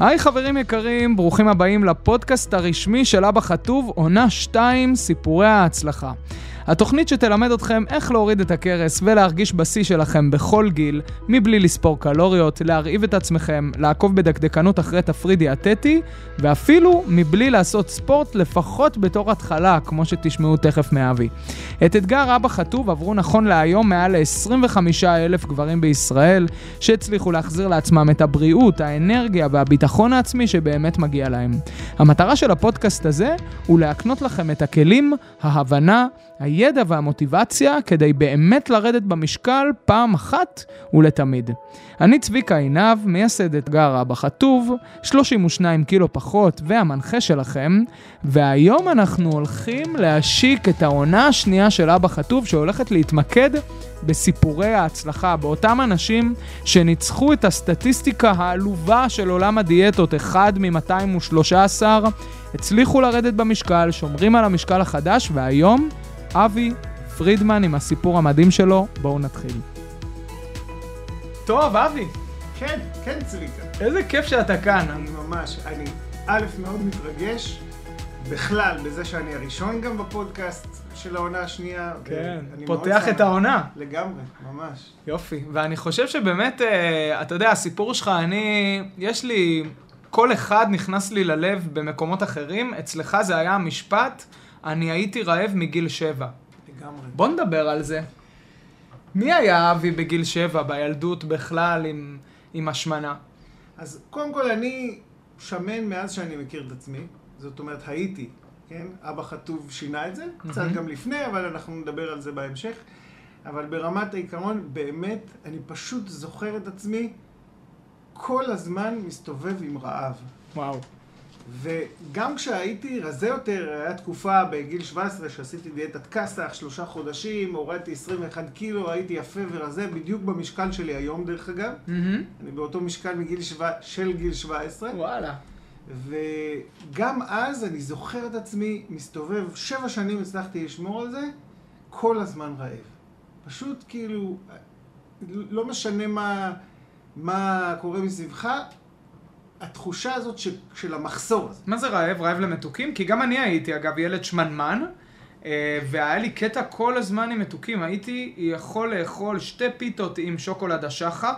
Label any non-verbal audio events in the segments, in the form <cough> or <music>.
היי חברים יקרים, ברוכים הבאים לפודקאסט הרשמי של אבא חטוב, עונה 2, סיפורי ההצלחה. התוכנית שתלמד אתכם איך להוריד את הכרס ולהרגיש בשיא שלכם בכל גיל, מבלי לספור קלוריות, להרעיב את עצמכם, לעקוב בדקדקנות אחרי תפריט דיאטטי, ואפילו מבלי לעשות ספורט לפחות בתור התחלה, כמו שתשמעו תכף מאבי. את אתגר אבא חטוב עברו נכון להיום מעל ל-25 אלף גברים בישראל, שהצליחו להחזיר לעצמם את הבריאות, האנרגיה והביטחון העצמי שבאמת מגיע להם. המטרה של הפודקאסט הזה הוא להקנות לכם את הכלים, ההבנה, הידע והמוטיבציה כדי באמת לרדת במשקל פעם אחת ולתמיד. אני צביקה עינב, מייסד אתגר אבא חטוב, 32 קילו פחות והמנחה שלכם, והיום אנחנו הולכים להשיק את העונה השנייה של אבא חטוב שהולכת להתמקד בסיפורי ההצלחה, באותם אנשים שניצחו את הסטטיסטיקה העלובה של עולם הדיאטות, אחד מ-213, הצליחו לרדת במשקל, שומרים על המשקל החדש, והיום אבי פרידמן עם הסיפור המדהים שלו, בואו נתחיל. טוב, אבי, כן, כן צביקה. איזה כיף שאתה כאן. אני ממש, אני א', מאוד מתרגש בכלל בזה שאני הראשון גם בפודקאסט של העונה השנייה. כן, פותח את. העונה. לגמרי, ממש. יופי, ואני חושב שבאמת, אה, אתה יודע, הסיפור שלך, אני, יש לי, כל אחד נכנס לי ללב במקומות אחרים, אצלך זה היה המשפט, אני הייתי רעב מגיל שבע. לגמרי. בוא נדבר על זה. מי היה אבי בגיל שבע, בילדות בכלל, עם, עם השמנה? אז קודם כל אני שמן מאז שאני מכיר את עצמי. זאת אומרת, הייתי, כן? אבא חטוב שינה את זה, קצת מהמם. גם לפני, אבל אנחנו נדבר על זה בהמשך. אבל ברמת העיקרון, באמת, אני פשוט זוכר את עצמי כל הזמן מסתובב עם רעב. וואו. וגם כשהייתי רזה יותר, היה תקופה בגיל 17 שעשיתי דיאטת קאסח, שלושה חודשים, הורדתי 21 קילו, הייתי יפה ורזה, בדיוק במשקל שלי היום דרך אגב. מהמם. אני באותו משקל מגיל שבע, של גיל 17, וואלה. וגם אז אני זוכר את עצמי מסתובב, שבע שנים הצלחתי לשמור על זה, כל הזמן רעב. פשוט כאילו, לא משנה מה, מה קורה מסביבך, התחושה הזאת ש, של המחסור הזה. מה זה רעב? רעב למתוקים? כי גם אני הייתי, אגב, ילד שמנמן, אה, והיה לי קטע כל הזמן עם מתוקים. הייתי יכול לאכול שתי פיתות עם שוקולד השחר,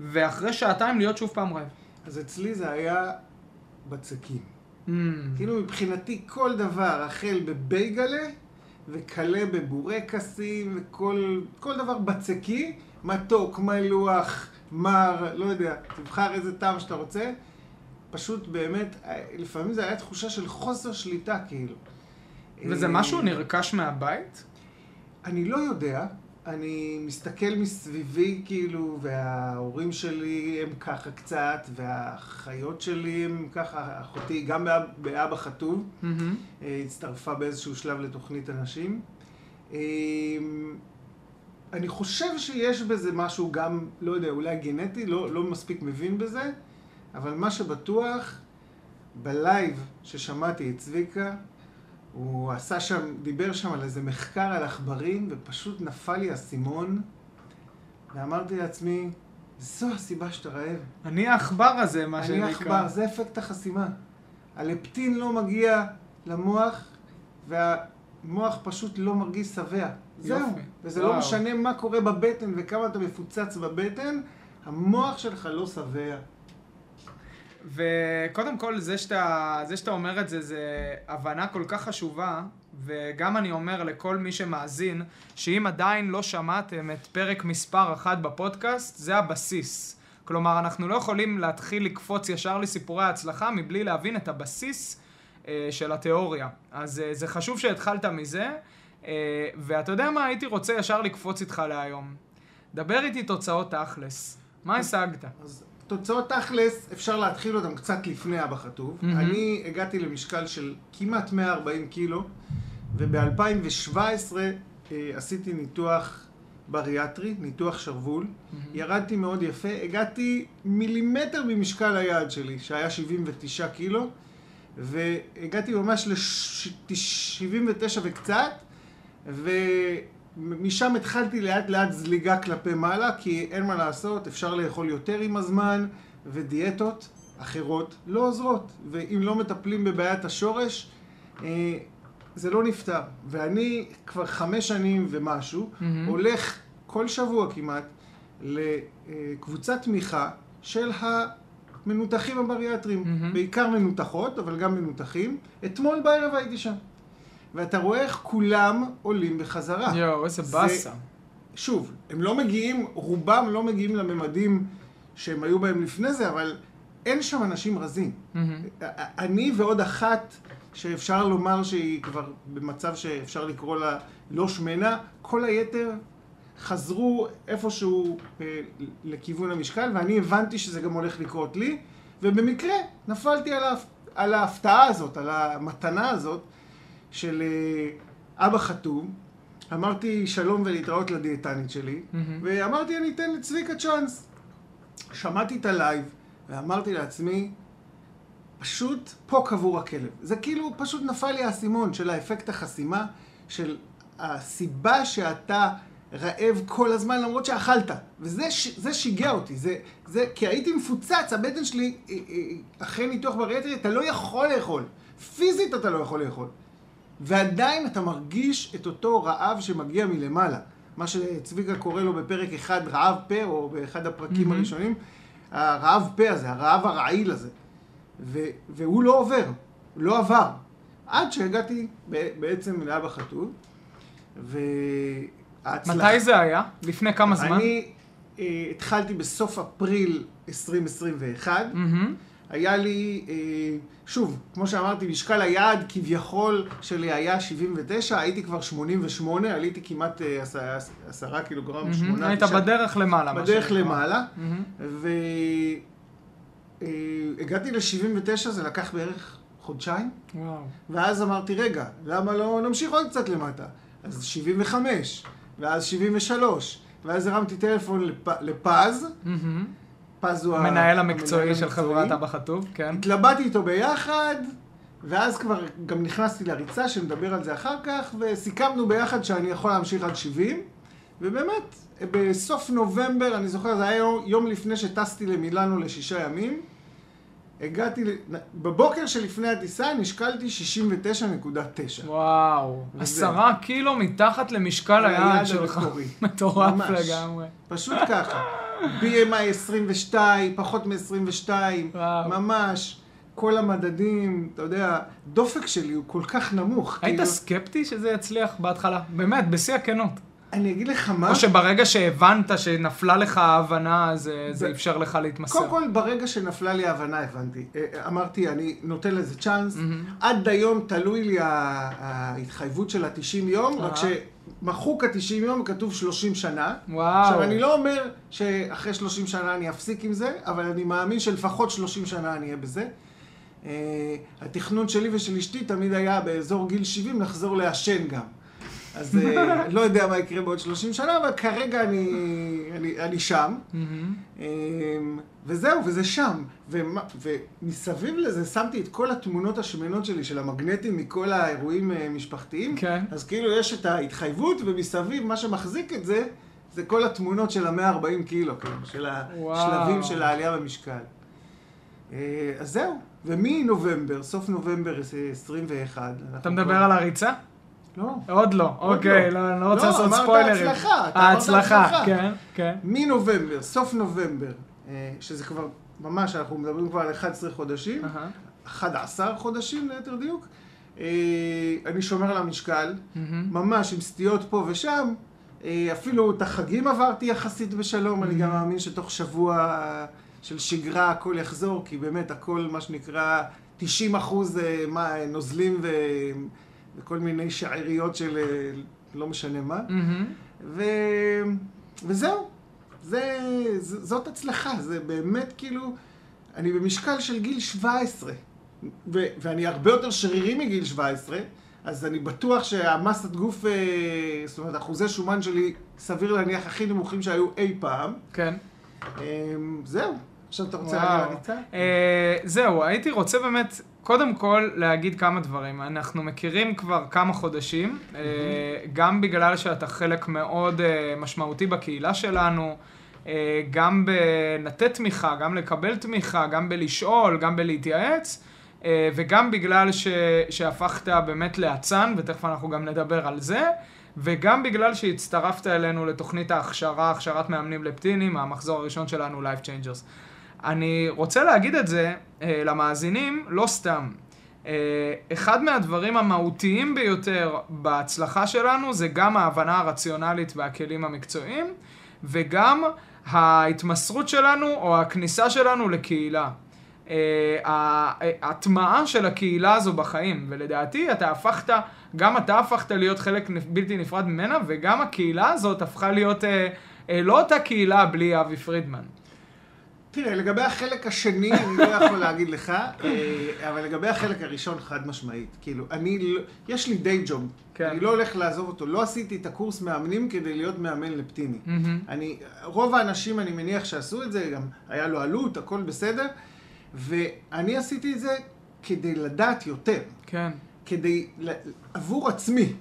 ואחרי שעתיים להיות שוב פעם רעב. אז אצלי זה היה בצקים. Mm. כאילו מבחינתי כל דבר החל בבייגלה וכלה בבורקסים וכל כל דבר בצקי, מתוק, מלוח, מר, לא יודע, תבחר איזה טעם שאתה רוצה. פשוט באמת, לפעמים זה היה תחושה של חוסר שליטה כאילו. וזה אה, משהו נרכש מהבית? אני לא יודע, אני מסתכל מסביבי כאילו, וההורים שלי הם ככה קצת, והאחיות שלי הם ככה, אחותי גם באב, באבא חטוב, מהמם. אה, הצטרפה באיזשהו שלב לתוכנית הנשים. אני חושב שיש בזה משהו גם, לא יודע, אולי גנטי, לא, לא מספיק מבין בזה, אבל מה שבטוח, בלייב ששמעתי את צביקה, הוא עשה שם, דיבר שם על איזה מחקר על עכברים, ופשוט נפל לי האסימון, ואמרתי לעצמי, זו הסיבה שאתה רעב. אני העכבר הזה, מה שנקרא. אני עכבר, זה אפקט החסימה. הלפטין לא מגיע למוח, והמוח פשוט לא מרגיש שבע. זהו. וזה וואו. לא משנה מה קורה בבטן וכמה אתה מפוצץ בבטן, המוח שלך לא שבע. וקודם כל, זה שאתה, זה שאתה אומר את זה, זה הבנה כל כך חשובה, וגם אני אומר לכל מי שמאזין, שאם עדיין לא שמעתם את פרק מספר אחת בפודקאסט, זה הבסיס. כלומר, אנחנו לא יכולים להתחיל לקפוץ ישר לסיפורי ההצלחה מבלי להבין את הבסיס אה, של התיאוריה. אז אה, זה חשוב שהתחלת מזה, ואתה יודע מה, הייתי רוצה ישר לקפוץ איתך להיום. דבר איתי תוצאות תכלס. מה השגת? אז תוצאות תכלס, אפשר להתחיל אותם קצת לפני אבא חטוב. מהמם. אני הגעתי למשקל של כמעט 140 קילו, וב-2017 אה, עשיתי ניתוח בריאטרי, ניתוח שרוול. ירדתי מאוד יפה, הגעתי מילימטר ממשקל היעד שלי, שהיה 79 קילו, והגעתי ממש ל-79 וקצת, ומשם התחלתי לאט לאט זליגה כלפי מעלה, כי אין מה לעשות, אפשר לאכול יותר עם הזמן, ודיאטות, אחרות לא עוזרות, ואם לא מטפלים בבעיית השורש, אה, זה לא נפתר. ואני כבר חמש שנים ומשהו, מהמם. הולך כל שבוע כמעט לקבוצת תמיכה של המנותחים הבריאטרים. מהמם. בעיקר מנותחות, אבל גם מנותחים. אתמול בערב הייתי שם. ואתה רואה איך כולם עולים בחזרה. יואו, איזה זה- באסה. שוב, הם לא מגיעים, רובם לא מגיעים לממדים שהם היו בהם לפני זה, אבל אין שם אנשים רזים. מהמם. אני ועוד אחת שאפשר לומר שהיא כבר במצב שאפשר לקרוא לה לא שמנה, כל היתר חזרו איפשהו אה, לכיוון המשקל, ואני הבנתי שזה גם הולך לקרות לי, ובמקרה נפלתי על, ההפ... על ההפתעה הזאת, על המתנה הזאת של אה, אבא חתום. אמרתי שלום ולהתראות לדיאטנית שלי, מהמם. ואמרתי אני אתן לצביקה צ'אנס. שמעתי את הלייב, ואמרתי לעצמי, פשוט פה קבור הכלב. זה כאילו, פשוט נפל לי האסימון של האפקט החסימה, של הסיבה שאתה רעב כל הזמן למרות שאכלת. וזה שיגע אותי, זה, זה, כי הייתי מפוצץ, הבטן שלי, אה, אה, אחרי ניתוח בריאטרי, אתה לא יכול לאכול. פיזית אתה לא יכול לאכול. ועדיין אתה מרגיש את אותו רעב שמגיע מלמעלה. מה שצביקה קורא לו בפרק אחד רעב פה, או באחד הפרקים מהמם. הראשונים, הרעב פה הזה, הרעב הרעיל הזה. ו- והוא לא עובר, לא עבר. עד שהגעתי בעצם לאבא חתול, וההצלחה... מתי זה היה? לפני כמה זמן? אני אה, התחלתי בסוף אפריל 2021. מהמם. היה לי, אה, שוב, כמו שאמרתי, משקל היעד כביכול שלי היה 79, הייתי כבר 88, עליתי כמעט אה, עש- עשרה קילוגרם, מהמם. שמונה, היית תשעה- בדרך למעלה. בדרך. למעלה. והגעתי ל-79, זה לקח בערך חודשיים, וואו. ואז אמרתי, רגע, למה לא נמשיך עוד קצת למטה? אז 75, ואז 73, ואז הרמתי טלפון לפ- לפז, מהמם. פז הוא ה- המנהל המקצועי של. חברת אבא חטוב, כן. התלבטתי איתו ביחד, ואז כבר גם נכנסתי לריצה, שנדבר על זה אחר כך, וסיכמנו ביחד שאני יכול להמשיך עד 70, ובאמת, בסוף נובמבר, אני זוכר, זה היה יום, יום לפני שטסתי למילאנו לשישה ימים, הגעתי, בבוקר שלפני הטיסה נשקלתי 69.9. וואו. עשרה קילו מתחת למשקל היעד שלך. <laughs> מטורף. לגמרי. פשוט ככה. BMI 22, פחות מ-22, וואו. ממש. כל המדדים, אתה יודע, דופק שלי הוא כל כך נמוך. היית כאילו, סקפטי שזה יצליח בהתחלה? באמת, בשיא הכנות. אני אגיד לך מה, או שברגע שהבנת שנפלה לך ההבנה, זה זה זה- אפשר לך להתמסר. קודם כל, ברגע שנפלה לי ההבנה, הבנתי. אה, אמרתי, אני נותן לזה צ'אנס. מהמם. עד היום תלוי לי ההתחייבות של ה-90 יום, רק אהה. שמחוק ה-90 יום כתוב 30 שנה. וואו. עכשיו, אני לא אומר שאחרי 30 שנה אני אפסיק עם זה, אבל אני מאמין שלפחות 30 שנה אני אהיה בזה. Uh, התכנון שלי ושל אשתי תמיד היה באזור גיל 70 לחזור לעשן גם. אז uh, <laughs> לא יודע מה יקרה בעוד 30 שנה, אבל כרגע אני, אני, אני שם. מהמם. Um, וזהו, וזה שם. ומה, ומסביב לזה שמתי את כל התמונות השמנות שלי של המגנטים מכל האירועים uh, משפחתיים. כן. אז כאילו יש את ההתחייבות, ומסביב מה שמחזיק את זה, זה כל התמונות של ה-140 קילו, כאילו, של וואו. השלבים של העלייה במשקל. אה, אז זהו, ומנובמבר, סוף נובמבר 21, אנחנו אתה מדבר כבר- על הריצה? לא. עוד לא, אוקיי, לא. לא, אני לא רוצה לא, לעשות אמרת ספוילרים. הצלחה, אתה אמרת ההצלחה, הצלחה. כן, כן. מנובמבר, סוף נובמבר, אה, שזה כבר, ממש, אנחנו מדברים כבר על 11 חודשים, אהה. 11 חודשים ליתר דיוק, אה, אני שומר על המשקל. ממש עם סטיות פה ושם. אה, אפילו את החגים עברתי יחסית בשלום, אני גם מאמין שתוך שבוע של שגרה הכל יחזור, כי באמת הכל, מה שנקרא, 90 אחוז נוזלים ו... וכל מיני שעריות של אה, לא משנה מה. מהמם. ו... וזהו, זה, ז- זאת הצלחה, זה באמת כאילו, אני במשקל של גיל 17, ו... ואני הרבה יותר שרירי מגיל 17, אז אני בטוח שהמסת גוף, אה, זאת אומרת, אחוזי שומן שלי, סביר להניח הכי נמוכים שהיו אי פעם. כן. אה, זהו, עכשיו אתה רוצה. להגיד הריצה? אה, זהו, הייתי רוצה באמת, קודם כל, להגיד כמה דברים. אנחנו מכירים כבר כמה חודשים, אה, גם בגלל שאתה חלק מאוד אה, משמעותי בקהילה שלנו, גם בלתת תמיכה, גם לקבל תמיכה, גם בלשאול, גם בלהתייעץ, וגם בגלל ש, שהפכת באמת לאצן, ותכף אנחנו גם נדבר על זה, וגם בגלל שהצטרפת אלינו לתוכנית ההכשרה, הכשרת מאמנים לפטינים, המחזור הראשון שלנו, Life Changers. אני רוצה להגיד את זה אה, למאזינים, לא סתם. אה, אחד מהדברים המהותיים ביותר בהצלחה שלנו זה גם ההבנה הרציונלית והכלים המקצועיים, וגם ההתמסרות שלנו או הכניסה שלנו לקהילה. ההטמעה של הקהילה הזו בחיים, ולדעתי אתה הפכת, גם אתה הפכת להיות חלק בלתי נפרד ממנה, וגם הקהילה הזאת הפכה להיות אה, אה, לא אותה קהילה בלי אבי פרידמן. תראה, לגבי החלק השני, אני לא יכול להגיד לך, אה, אבל לגבי החלק הראשון, חד משמעית. כאילו, אני, לא- יש לי די ג'וב. כן. אני לא הולך לעזוב אותו. לא עשיתי את הקורס מאמנים כדי להיות מאמן לפטיני. אני, רוב האנשים, אני מניח שעשו את זה, גם היה לו עלות, הכל בסדר. ואני עשיתי את זה כדי לדעת יותר. כן. כדי, עבור עצמי.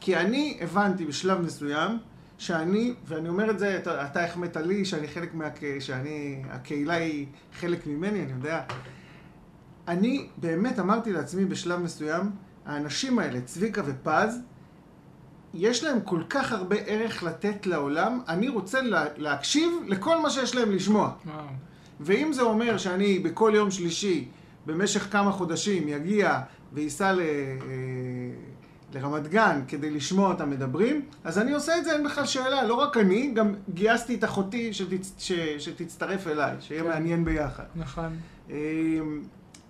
כי אני הבנתי בשלב מסוים, שאני, ואני אומר את זה, אתה, אתה החמאת לי, שאני חלק מה... שאני, הקהילה היא חלק ממני, אני יודע. אני באמת אמרתי לעצמי בשלב מסוים, האנשים האלה, צביקה ופז, יש להם כל כך הרבה ערך לתת לעולם, אני רוצה לה, להקשיב לכל מה שיש להם לשמוע. וואו. ואם זה אומר שאני בכל יום שלישי, במשך כמה חודשים, יגיע וייסע ל... אה, לרמת גן כדי לשמוע אותם מדברים, אז אני עושה את זה, אין בכלל שאלה. לא רק אני, גם גייסתי את אחותי שתצ... ש... שתצטרף אליי, שיהיה כן. מעניין ביחד. נכון. אמ,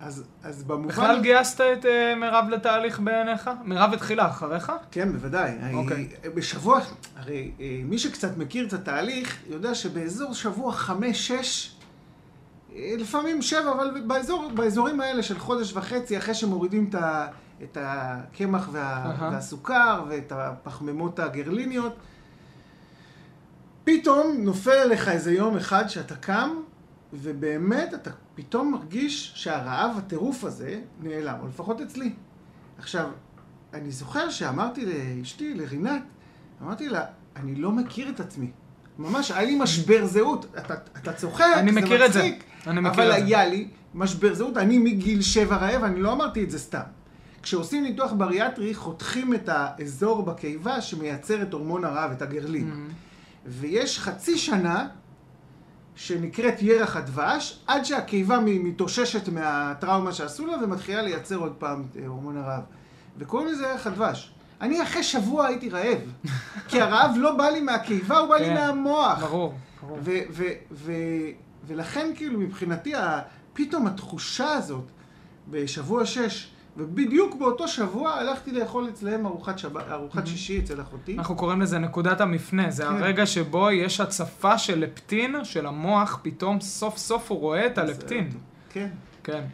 אז, אז במובן... בכלל גייסת את uh, מירב לתהליך בעיניך? מירב התחילה אחריך? כן, בוודאי. אוקיי. Okay. בשבוע, הרי אה, מי שקצת מכיר את התהליך, יודע שבאזור שבוע חמש-שש, לפעמים שבע, אבל באזור, באזורים האלה של חודש וחצי, אחרי שמורידים את, ה, את הקמח וה, uh-huh. והסוכר ואת הפחמימות הגרליניות, פתאום נופל עליך איזה יום אחד שאתה קם, ובאמת אתה פתאום מרגיש שהרעב, הטירוף הזה, נעלם, או לפחות אצלי. עכשיו, אני זוכר שאמרתי לאשתי, לרינת, אמרתי לה, אני לא מכיר את עצמי. ממש, היה לי משבר זהות. אתה, אתה צוחק, אני זה מכיר מצחיק. את זה. אני מכיר אבל היה לי משבר זהות, אני מגיל שבע רעב, אני לא אמרתי את זה סתם. כשעושים ניתוח בריאטרי, חותכים את האזור בקיבה שמייצר את הורמון הרעב, את הגרלין. Mm-hmm. ויש חצי שנה שנקראת ירח הדבש, עד שהקיבה מתאוששת מהטראומה שעשו לה ומתחילה לייצר עוד פעם אה, הורמון הרעב. וקוראים לזה ירח הדבש. אני אחרי שבוע הייתי רעב, <laughs> כי הרעב לא בא לי מהקיבה, הוא בא לי כן, מהמוח. ברור, ברור. ולכן כאילו מבחינתי, פתאום התחושה הזאת בשבוע שש, ובדיוק באותו שבוע הלכתי לאכול אצלהם ארוחת, שב... ארוחת שישי אצל אחותי. אנחנו קוראים לזה נקודת המפנה, זה כן. הרגע שבו יש הצפה של לפטין, של המוח, פתאום סוף סוף הוא רואה את הלפטין. כן. כן.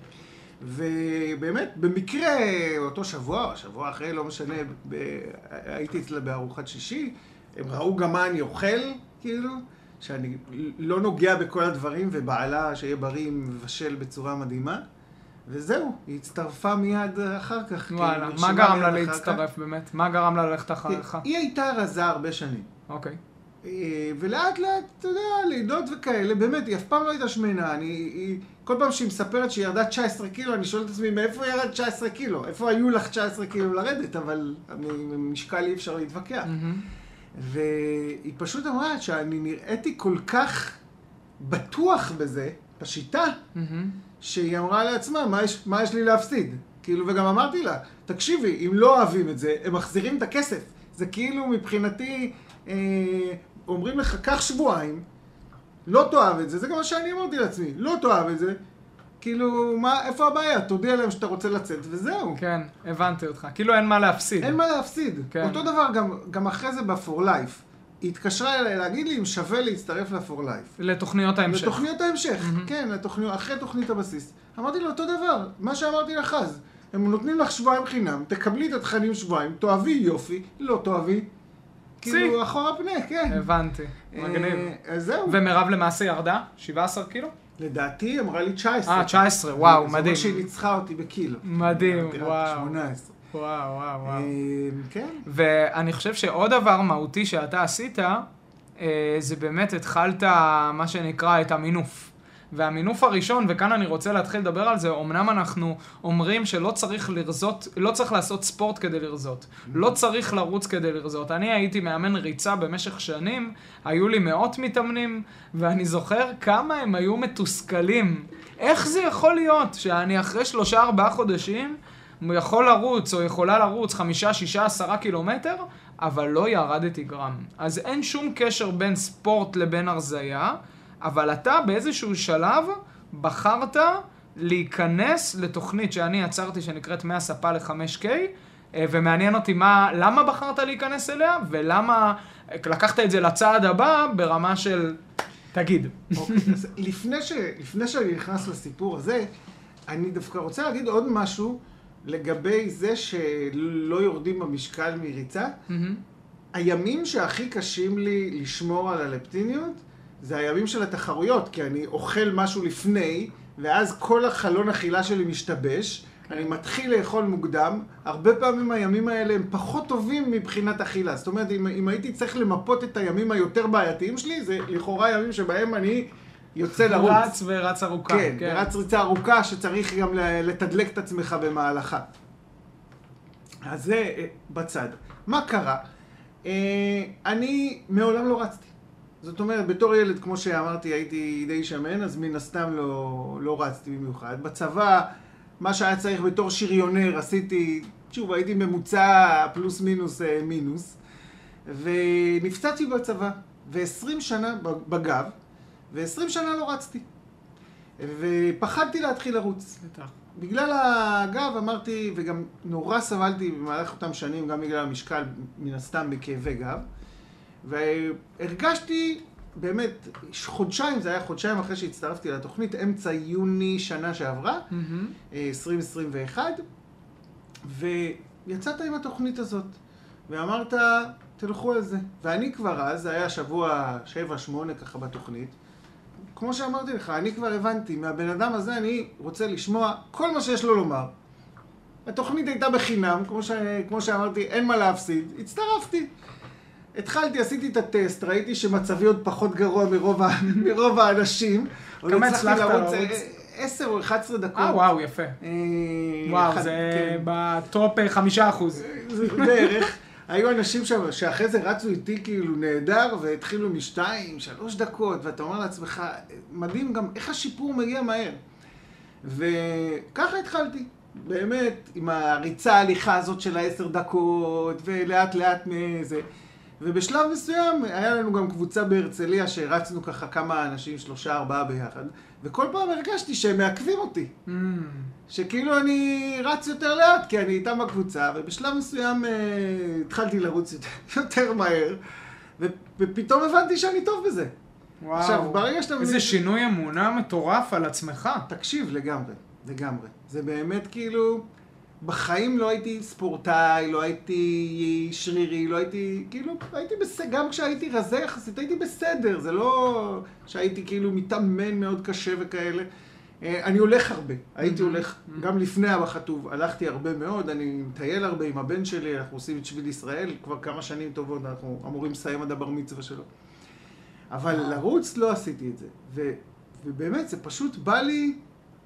ובאמת, במקרה, אותו שבוע, שבוע אחרי, לא משנה, ב... הייתי אצלה בארוחת שישי, הם ראו גם מה אני אוכל, כאילו. שאני לא נוגע בכל הדברים, ובעלה, שיהיה בריא, מבשל בצורה מדהימה. וזהו, היא הצטרפה מיד אחר כך. וואלה, מה גרם לה להצטרף באמת? מה גרם לה ללכת אחריך? היא הייתה רזה הרבה שנים. אוקיי. אה, ולאט לאט, אתה יודע, לידות וכאלה, באמת, היא אף פעם לא הייתה שמנה. אני, היא, כל פעם שהיא מספרת שהיא ירדה 19 קילו, אני שואל את עצמי, מאיפה ירד 19 קילו? איפה היו לך 19 קילו לרדת? אבל ממשקל אי אפשר להתווכח. Mm-hmm. והיא פשוט אמרה שאני נראיתי כל כך בטוח בזה, בשיטה. שהיא אמרה לעצמה, מה יש, מה יש לי להפסיד? כאילו, וגם אמרתי לה, תקשיבי, אם לא אוהבים את זה, הם מחזירים את הכסף. זה כאילו מבחינתי, אה, אומרים לך, קח שבועיים, לא תאהב את זה, זה גם מה שאני אמרתי לעצמי, לא תאהב את זה, כאילו, מה, איפה הבעיה? תודיע להם שאתה רוצה לצאת, וזהו. כן, הבנתי אותך. כאילו אין מה להפסיד. אין מה להפסיד. כן. אותו דבר גם, גם אחרי זה ב-for life. היא התקשרה אליי להגיד לי אם שווה להצטרף ל-for life. לתוכניות ההמשך. לתוכניות ההמשך, mm-hmm. כן, לתוכניות, אחרי תוכנית הבסיס. אמרתי לו, אותו דבר, מה שאמרתי לך אז. הם נותנים לך שבועיים חינם, תקבלי את התכנים שבועיים, תאהבי יופי, לא תאהבי. כאילו, אחורה פנה, כן. הבנתי, מגניב. אה, אז זהו. ומירב למעשה ירדה? 17 קילו? לדעתי אמרה לי 19. אה, 19, וואו, מדהים. זאת אומרת שהיא ניצחה אותי בקילו. מדהים, וואו. 18. וואו, וואו, וואו. כן. ואני חושב שעוד דבר מהותי שאתה עשית, אה, זה באמת התחלת, מה שנקרא, את המינוף. והמינוף הראשון, וכאן אני רוצה להתחיל לדבר על זה, אמנם אנחנו אומרים שלא צריך לרזות, לא צריך לעשות ספורט כדי לרזות. לא צריך לרוץ כדי לרזות. אני הייתי מאמן ריצה במשך שנים, היו לי מאות מתאמנים, ואני זוכר כמה הם היו מתוסכלים. איך זה יכול להיות שאני אחרי שלושה ארבעה חודשים יכול לרוץ או יכולה לרוץ חמישה, שישה, עשרה קילומטר, אבל לא ירדתי גרם. אז אין שום קשר בין ספורט לבין הרזייה. אבל אתה באיזשהו שלב בחרת להיכנס לתוכנית שאני יצרתי שנקראת מהספה ל-5K, אה, ומעניין אותי מה, למה בחרת להיכנס אליה, ולמה לקחת את זה לצעד הבא ברמה של... תגיד. אוקיי, לפני, ש, לפני שאני נכנס לסיפור הזה, אני דווקא רוצה להגיד עוד משהו לגבי זה שלא יורדים במשקל מריצה. Mm-hmm. הימים שהכי קשים לי לשמור על הלפטיניות, זה הימים של התחרויות, כי אני אוכל משהו לפני, ואז כל החלון אכילה שלי משתבש. אני מתחיל לאכול מוקדם, הרבה פעמים הימים האלה הם פחות טובים מבחינת אכילה. זאת אומרת, אם, אם הייתי צריך למפות את הימים היותר בעייתיים שלי, זה לכאורה ימים שבהם אני יוצא לרוץ. רץ ורץ ארוכה. כן, כן, ורץ ריצה ארוכה שצריך גם לתדלק את עצמך במהלכה. אז זה אה, בצד. מה קרה? אה, אני מעולם לא רצתי. זאת אומרת, בתור ילד, כמו שאמרתי, הייתי די שמן, אז מן הסתם לא, לא רצתי במיוחד. בצבא, מה שהיה צריך בתור שריונר, עשיתי, שוב, הייתי ממוצע פלוס מינוס אה, מינוס, ונפצעתי בצבא, ו-20 שנה בגב, ו-20 שנה לא רצתי. ופחדתי להתחיל לרוץ. בטח. בגלל הגב אמרתי, וגם נורא סבלתי במהלך אותם שנים, גם בגלל המשקל, מן הסתם בכאבי גב. והרגשתי באמת, חודשיים, זה היה חודשיים אחרי שהצטרפתי לתוכנית, אמצע יוני שנה שעברה, mm-hmm. 2021, ויצאת עם התוכנית הזאת, ואמרת, תלכו על זה. ואני כבר אז, זה היה שבוע 7-8 ככה בתוכנית, כמו שאמרתי לך, אני כבר הבנתי, מהבן אדם הזה אני רוצה לשמוע כל מה שיש לו לומר. התוכנית הייתה בחינם, כמו, ש... כמו שאמרתי, אין מה להפסיד, הצטרפתי. התחלתי, עשיתי את הטסט, ראיתי שמצבי עוד פחות גרוע מרוב, <laughs> מרוב האנשים. כמה הצלחת לרוץ? 10 או 11 דקות. אה, וואו, יפה. אה, וואו, זה כן. בטופ 5 אה, אחוז. בערך. היו אנשים שם שאחרי זה רצו איתי כאילו נהדר, והתחילו משתיים, שלוש דקות, ואתה אומר לעצמך, מדהים גם איך השיפור מגיע מהר. וככה התחלתי. באמת, עם הריצה ההליכה הזאת של העשר דקות, ולאט לאט מזה. ובשלב מסוים היה לנו גם קבוצה בהרצליה שהרצנו ככה כמה אנשים, שלושה, ארבעה ביחד, וכל פעם הרגשתי שהם מעכבים אותי. Mm. שכאילו אני רץ יותר לאט, כי אני איתם בקבוצה, ובשלב מסוים אה, התחלתי לרוץ יותר, <laughs> יותר מהר, ו, ופתאום הבנתי שאני טוב בזה. וואו, עכשיו, ברגע שאתה... איזה מבין... שינוי אמונה מטורף על עצמך. תקשיב, לגמרי, לגמרי. זה באמת כאילו... בחיים לא הייתי ספורטאי, לא הייתי שרירי, לא הייתי, כאילו, הייתי בסדר, גם כשהייתי רזה יחסית הייתי בסדר, זה לא שהייתי כאילו מתאמן מאוד קשה וכאלה. אה, אני הולך הרבה, הייתי הולך, גם לפני הבחטוב, הלכתי הרבה מאוד, אני מטייל הרבה עם הבן שלי, אנחנו עושים את שביל ישראל כבר כמה שנים טובות, אנחנו אמורים לסיים עד הבר מצווה שלו. אבל לרוץ לא עשיתי את זה, ו, ובאמת זה פשוט בא לי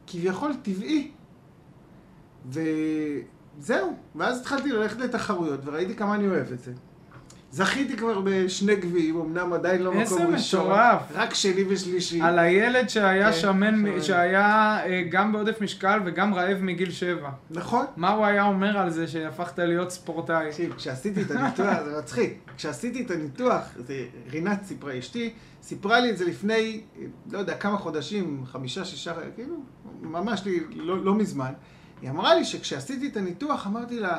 כביכול טבעי. וזהו, ואז התחלתי ללכת לתחרויות, וראיתי כמה אני אוהב את זה. זכיתי כבר בשני גביעים, אמנם עדיין לא מקום ראשון. איזה מטורף. רק שני ושלישי. על הילד שהיה כן, שמן, שמן, שהיה אה, גם בעודף משקל וגם רעב מגיל שבע. נכון. מה הוא היה אומר על זה שהפכת להיות ספורטאי? תקשיב, כשעשיתי את הניתוח, זה מצחיק. כשעשיתי את הניתוח, זה רינת סיפרה, אשתי, סיפרה לי את זה לפני, לא יודע, כמה חודשים, חמישה, שישה, כאילו, ממש לי, לא, לא מזמן. היא אמרה לי שכשעשיתי את הניתוח, אמרתי לה,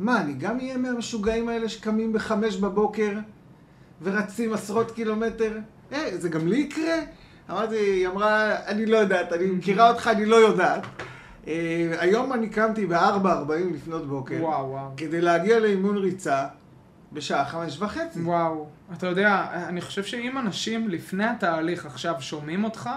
מה, אני גם אהיה מהמשוגעים האלה שקמים בחמש בבוקר ורצים עשרות קילומטר? אה, זה גם לי יקרה? אמרתי, היא אמרה, אני לא יודעת, אני מכירה אותך, אני לא יודעת. אה, היום אני קמתי ב-4.40 לפנות בוקר. וואו, וואו. כדי להגיע לאימון ריצה בשעה חמש וחצי. וואו. אתה יודע, אני חושב שאם אנשים לפני התהליך עכשיו שומעים אותך,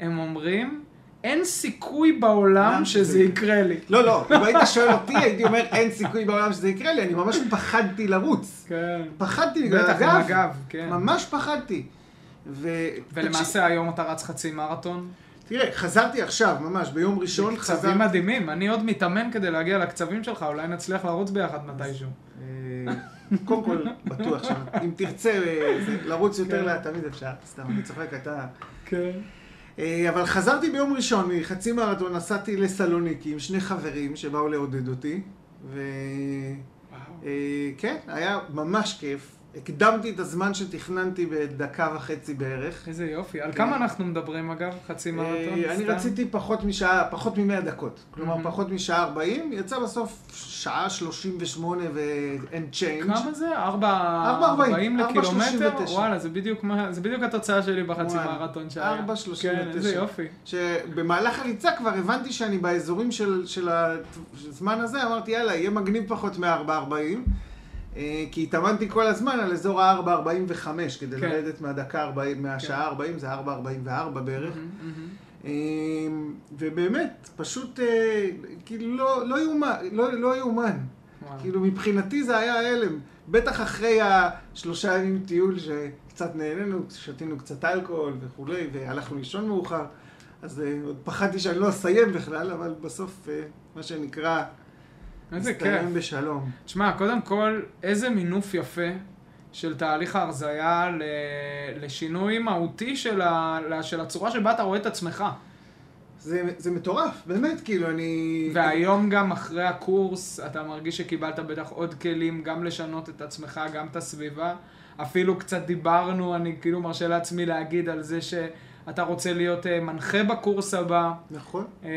הם אומרים, אין סיכוי בעולם שזה יקרה לי. לא, לא, אם היית שואל אותי, הייתי אומר, אין סיכוי בעולם שזה יקרה לי, אני ממש פחדתי לרוץ. כן. פחדתי בגלל הגב, כן. ממש פחדתי. ו... ולמעשה היום אתה רץ חצי מרתון? תראה, חזרתי עכשיו, ממש, ביום ראשון קצבים חזרתי... מדהימים, אני עוד מתאמן כדי להגיע לקצבים שלך, אולי נצליח לרוץ ביחד מתישהו. אה, קודם כל, בטוח שאם תרצה אה, לרוץ יותר כן. לאט, תמיד אפשר. סתם, אני צוחק, אתה... כן. אה, אבל חזרתי ביום ראשון מחצי מרתון, נסעתי לסלוניקי עם שני חברים שבאו לעודד אותי, וכן, היה ממש כיף. הקדמתי את הזמן שתכננתי בדקה וחצי בערך. איזה יופי. על כן. כמה אנחנו מדברים אגב? חצי מרתון? אה, אני סתם? רציתי פחות משעה, פחות מ-100 דקות. כלומר, מהמם. פחות משעה 40, יצא בסוף שעה 38 ואין צ'יינג'. כמה זה? ארבע... ארבע ארבעים, ארבעים ארבע לקילומטר? שלושים ותשע. וואלה, זה בדיוק התוצאה שלי בחצי. מרתון שהיה. ארבע שלושים כן, ותשע. איזה יופי. שבמהלך הריצה כבר הבנתי שאני באזורים של, הזמן הזה, אמרתי יאללה, יהיה מגניב פחות מ-4.40, אה, כי התאמנתי כל הזמן על אזור ה-4.45 כדי כן. לרדת מהדקה 40, מהשעה 40, זה 4.44 בערך. מהמם. אה, ובאמת, פשוט, אה, כאילו, לא, לא יאומן, לא, לא יאומן. וואו. כאילו, מבחינתי זה היה הלם. בטח אחרי השלושה ימים טיול שקצת נהנינו, שתינו קצת אלכוהול וכולי, והלכנו לישון מאוחר. אז אה, עוד פחדתי שאני לא אסיים בכלל, אבל בסוף, אה, מה שנקרא, איזה כיף. הסתיים בשלום. תשמע, קודם כל, איזה מינוף יפה של תהליך ההרזייה ל- לשינוי מהותי של, ה... של הצורה שבה אתה רואה את עצמך. זה, זה מטורף, באמת, כאילו, אני... והיום גם אחרי הקורס, אתה מרגיש שקיבלת בטח עוד כלים גם לשנות את עצמך, גם את הסביבה. אפילו קצת דיברנו, אני כאילו מרשה לעצמי להגיד על זה שאתה רוצה להיות אה, מנחה בקורס הבא. נכון. אה,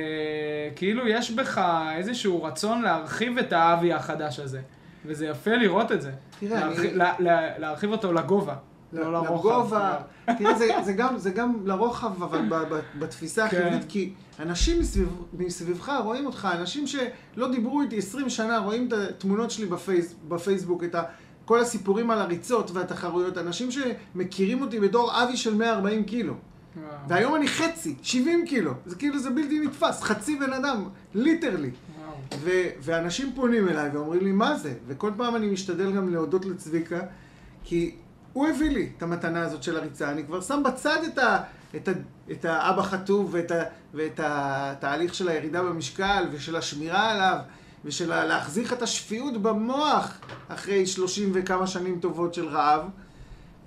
כאילו יש בך איזשהו רצון להרחיב את האבי החדש הזה. וזה יפה לראות את זה. תראה, להרחיב, אני- לה, לה, להרחיב אותו לגובה, לא לרוחב. לגובה, <laughs> תראה, זה, זה, גם, זה גם לרוחב, אבל ב, ב, בתפיסה כן. החיובית, כי אנשים מסביב, מסביבך רואים אותך, אנשים שלא דיברו איתי 20 שנה, רואים את התמונות שלי בפייס, בפייסבוק, את ה, כל הסיפורים על הריצות והתחרויות, אנשים שמכירים אותי בתור אבי של 140 קילו. והיום אני חצי, 70 קילו. זה כאילו, זה בלתי נתפס, חצי בן אדם, literally. ו- ואנשים פונים אליי ואומרים לי, מה זה? וכל פעם אני משתדל גם להודות לצביקה, כי הוא הביא לי את המתנה הזאת של הריצה. אני כבר שם בצד את, ה- את, ה- את האבא חטוב ואת, ה- ואת התהליך של הירידה במשקל ושל השמירה עליו ושל להחזיר את השפיות במוח אחרי 30 וכמה שנים טובות של רעב.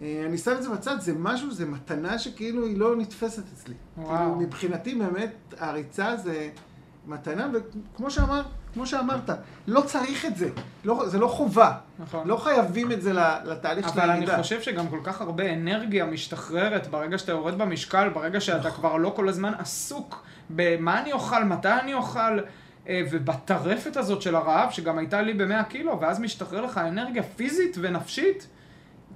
אה, אני שם את זה בצד, זה משהו, זה מתנה שכאילו היא לא נתפסת אצלי. וואו. כאילו, מבחינתי באמת הריצה זה מתנה, וכמו שאמר, כמו שאמרת, לא צריך את זה. לא, זה לא חובה. נכון. לא חייבים את זה לתהליך של אבל אני. חושב שגם כל כך הרבה אנרגיה משתחררת ברגע שאתה יורד במשקל, ברגע שאתה נכון. כבר לא כל הזמן עסוק במה אני אוכל, מתי אני אוכל, אה, ובטרפת הזאת של הרעב, שגם הייתה לי ב-100 קילו, ואז משתחרר לך אנרגיה פיזית ונפשית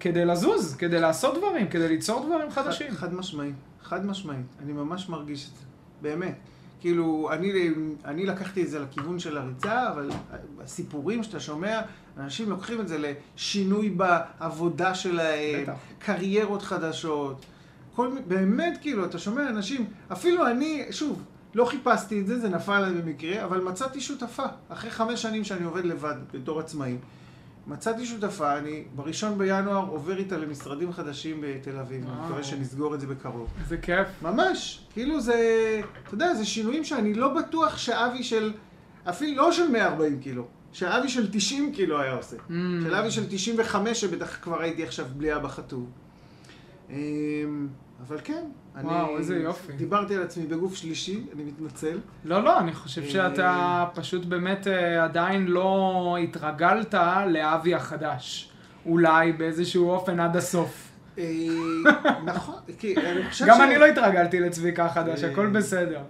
כדי לזוז, כדי לעשות דברים, כדי ליצור דברים חדשים. חד, חד משמעית, חד משמעית. אני ממש מרגיש את זה, באמת. כאילו, אני, אני לקחתי את זה לכיוון של הריצה, אבל הסיפורים שאתה שומע, אנשים לוקחים את זה לשינוי בעבודה שלהם, בטח. קריירות חדשות. כל, באמת, כאילו, אתה שומע אנשים, אפילו אני, שוב, לא חיפשתי את זה, זה נפל עליי במקרה, אבל מצאתי שותפה. אחרי חמש שנים שאני עובד לבד, בתור עצמאי, מצאתי שותפה, אני בראשון בינואר עובר איתה למשרדים חדשים בתל אביב. אני. מקווה שנסגור את זה בקרוב. זה כיף. ממש, כאילו זה, אתה יודע, זה שינויים שאני לא בטוח שאבי של, אפילו לא של 140 קילו, שאבי של 90 קילו היה עושה. Mm. של אבי של 95, שבטח כבר הייתי עכשיו בלי אבא חטוב. אבל כן, אני... וואו, איזה יופי. דיברתי על עצמי בגוף שלישי, אני מתנצל. לא, לא, אני חושב אה, שאתה פשוט באמת אה, עדיין לא התרגלת לאבי החדש. אולי באיזשהו אופן עד הסוף. אה, נכון, כי אני חושב גם ש... אני לא התרגלתי לצביקה החדש, אה, הכל בסדר.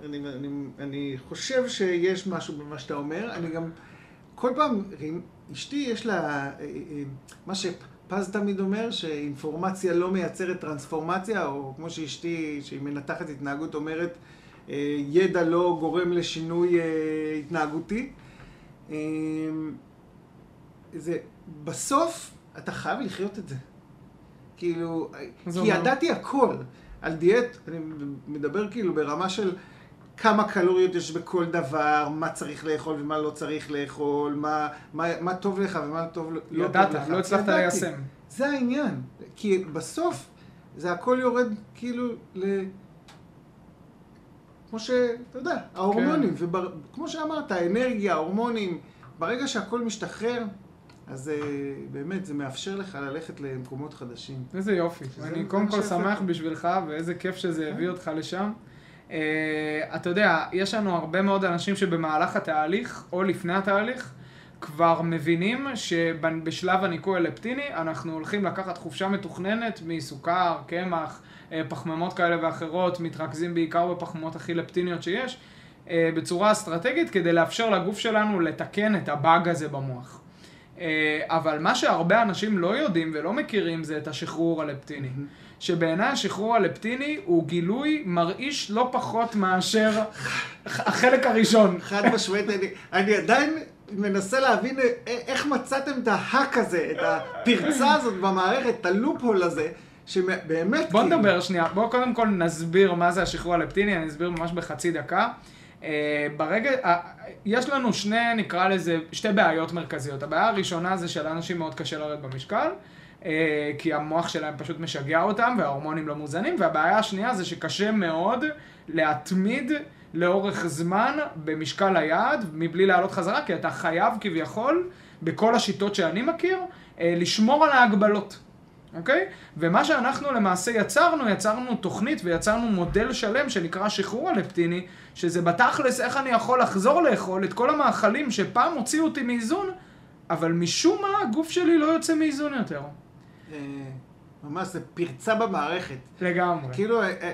אני, חושב שיש משהו במה שאתה אומר, אני גם, כל פעם, אשתי יש לה, אה, אה, שפז תמיד אומר, שאינפורמציה לא מייצרת טרנספורמציה, או כמו שאשתי, שהיא מנתחת התנהגות, אומרת, אה, ידע לא גורם לשינוי אה, התנהגותי. אה, זה, בסוף אתה חייב לחיות את זה. כאילו, כי אומר? ידעתי הכל על דיאט, אני מדבר כאילו ברמה של כמה קלוריות יש בכל דבר, מה צריך לאכול ומה לא צריך לאכול, מה, מה, מה טוב לך ומה טוב, לא טוב לך. ידעת, לא הצלחת. ליישם. זה העניין. כי בסוף זה הכל יורד כאילו ל... כמו שאתה יודע, ההורמונים, כן. וכמו שאמרת, האנרגיה, ההורמונים, ברגע שהכל משתחרר, אז אה, באמת זה מאפשר לך ללכת למקומות חדשים. איזה יופי. אני קודם כל שמח. בשבילך, ואיזה כיף שזה הביא כן. אותך לשם. Uh, אתה יודע, יש לנו הרבה מאוד אנשים שבמהלך התהליך, או לפני התהליך, כבר מבינים שבשלב הניקוי הלפטיני אנחנו הולכים לקחת חופשה מתוכננת מסוכר, קמח, אה, פחמימות כאלה ואחרות, מתרכזים בעיקר בפחמימות הכי לפטיניות שיש, אה, בצורה אסטרטגית כדי לאפשר לגוף שלנו לתקן את הבאג הזה במוח. אה, אבל מה שהרבה אנשים לא יודעים ולא מכירים זה את השחרור הלפטיני. שבעיניי השחרור הלפטיני הוא גילוי מרעיש לא פחות מאשר החלק הראשון. חד משמעית, אני, אני עדיין מנסה להבין איך מצאתם את ההאק הזה, את הפרצה הזאת במערכת, את הלופ-הול הזה, שבאמת... בוא כאילו- נדבר שנייה, בוא קודם כל נסביר מה זה השחרור הלפטיני, אני אסביר ממש בחצי דקה. אה, ברגע, אה, יש לנו שני, נקרא לזה, שתי בעיות מרכזיות. הבעיה הראשונה זה שלאנשים מאוד קשה לרדת במשקל, כי המוח שלהם פשוט משגע אותם וההורמונים לא מאוזנים, והבעיה השנייה זה שקשה מאוד להתמיד לאורך זמן במשקל היעד, מבלי לעלות חזרה, כי אתה חייב כביכול, בכל השיטות שאני מכיר, אה, לשמור על ההגבלות. אוקיי? ומה שאנחנו למעשה יצרנו, יצרנו תוכנית ויצרנו מודל שלם שנקרא שחרור הלפטיני, שזה בתכלס איך אני יכול לחזור לאכול את כל המאכלים שפעם הוציאו אותי מאיזון, אבל משום מה הגוף שלי לא יוצא מאיזון יותר. אה, ממש, זה פרצה במערכת. לגמרי. כאילו, אה, אה,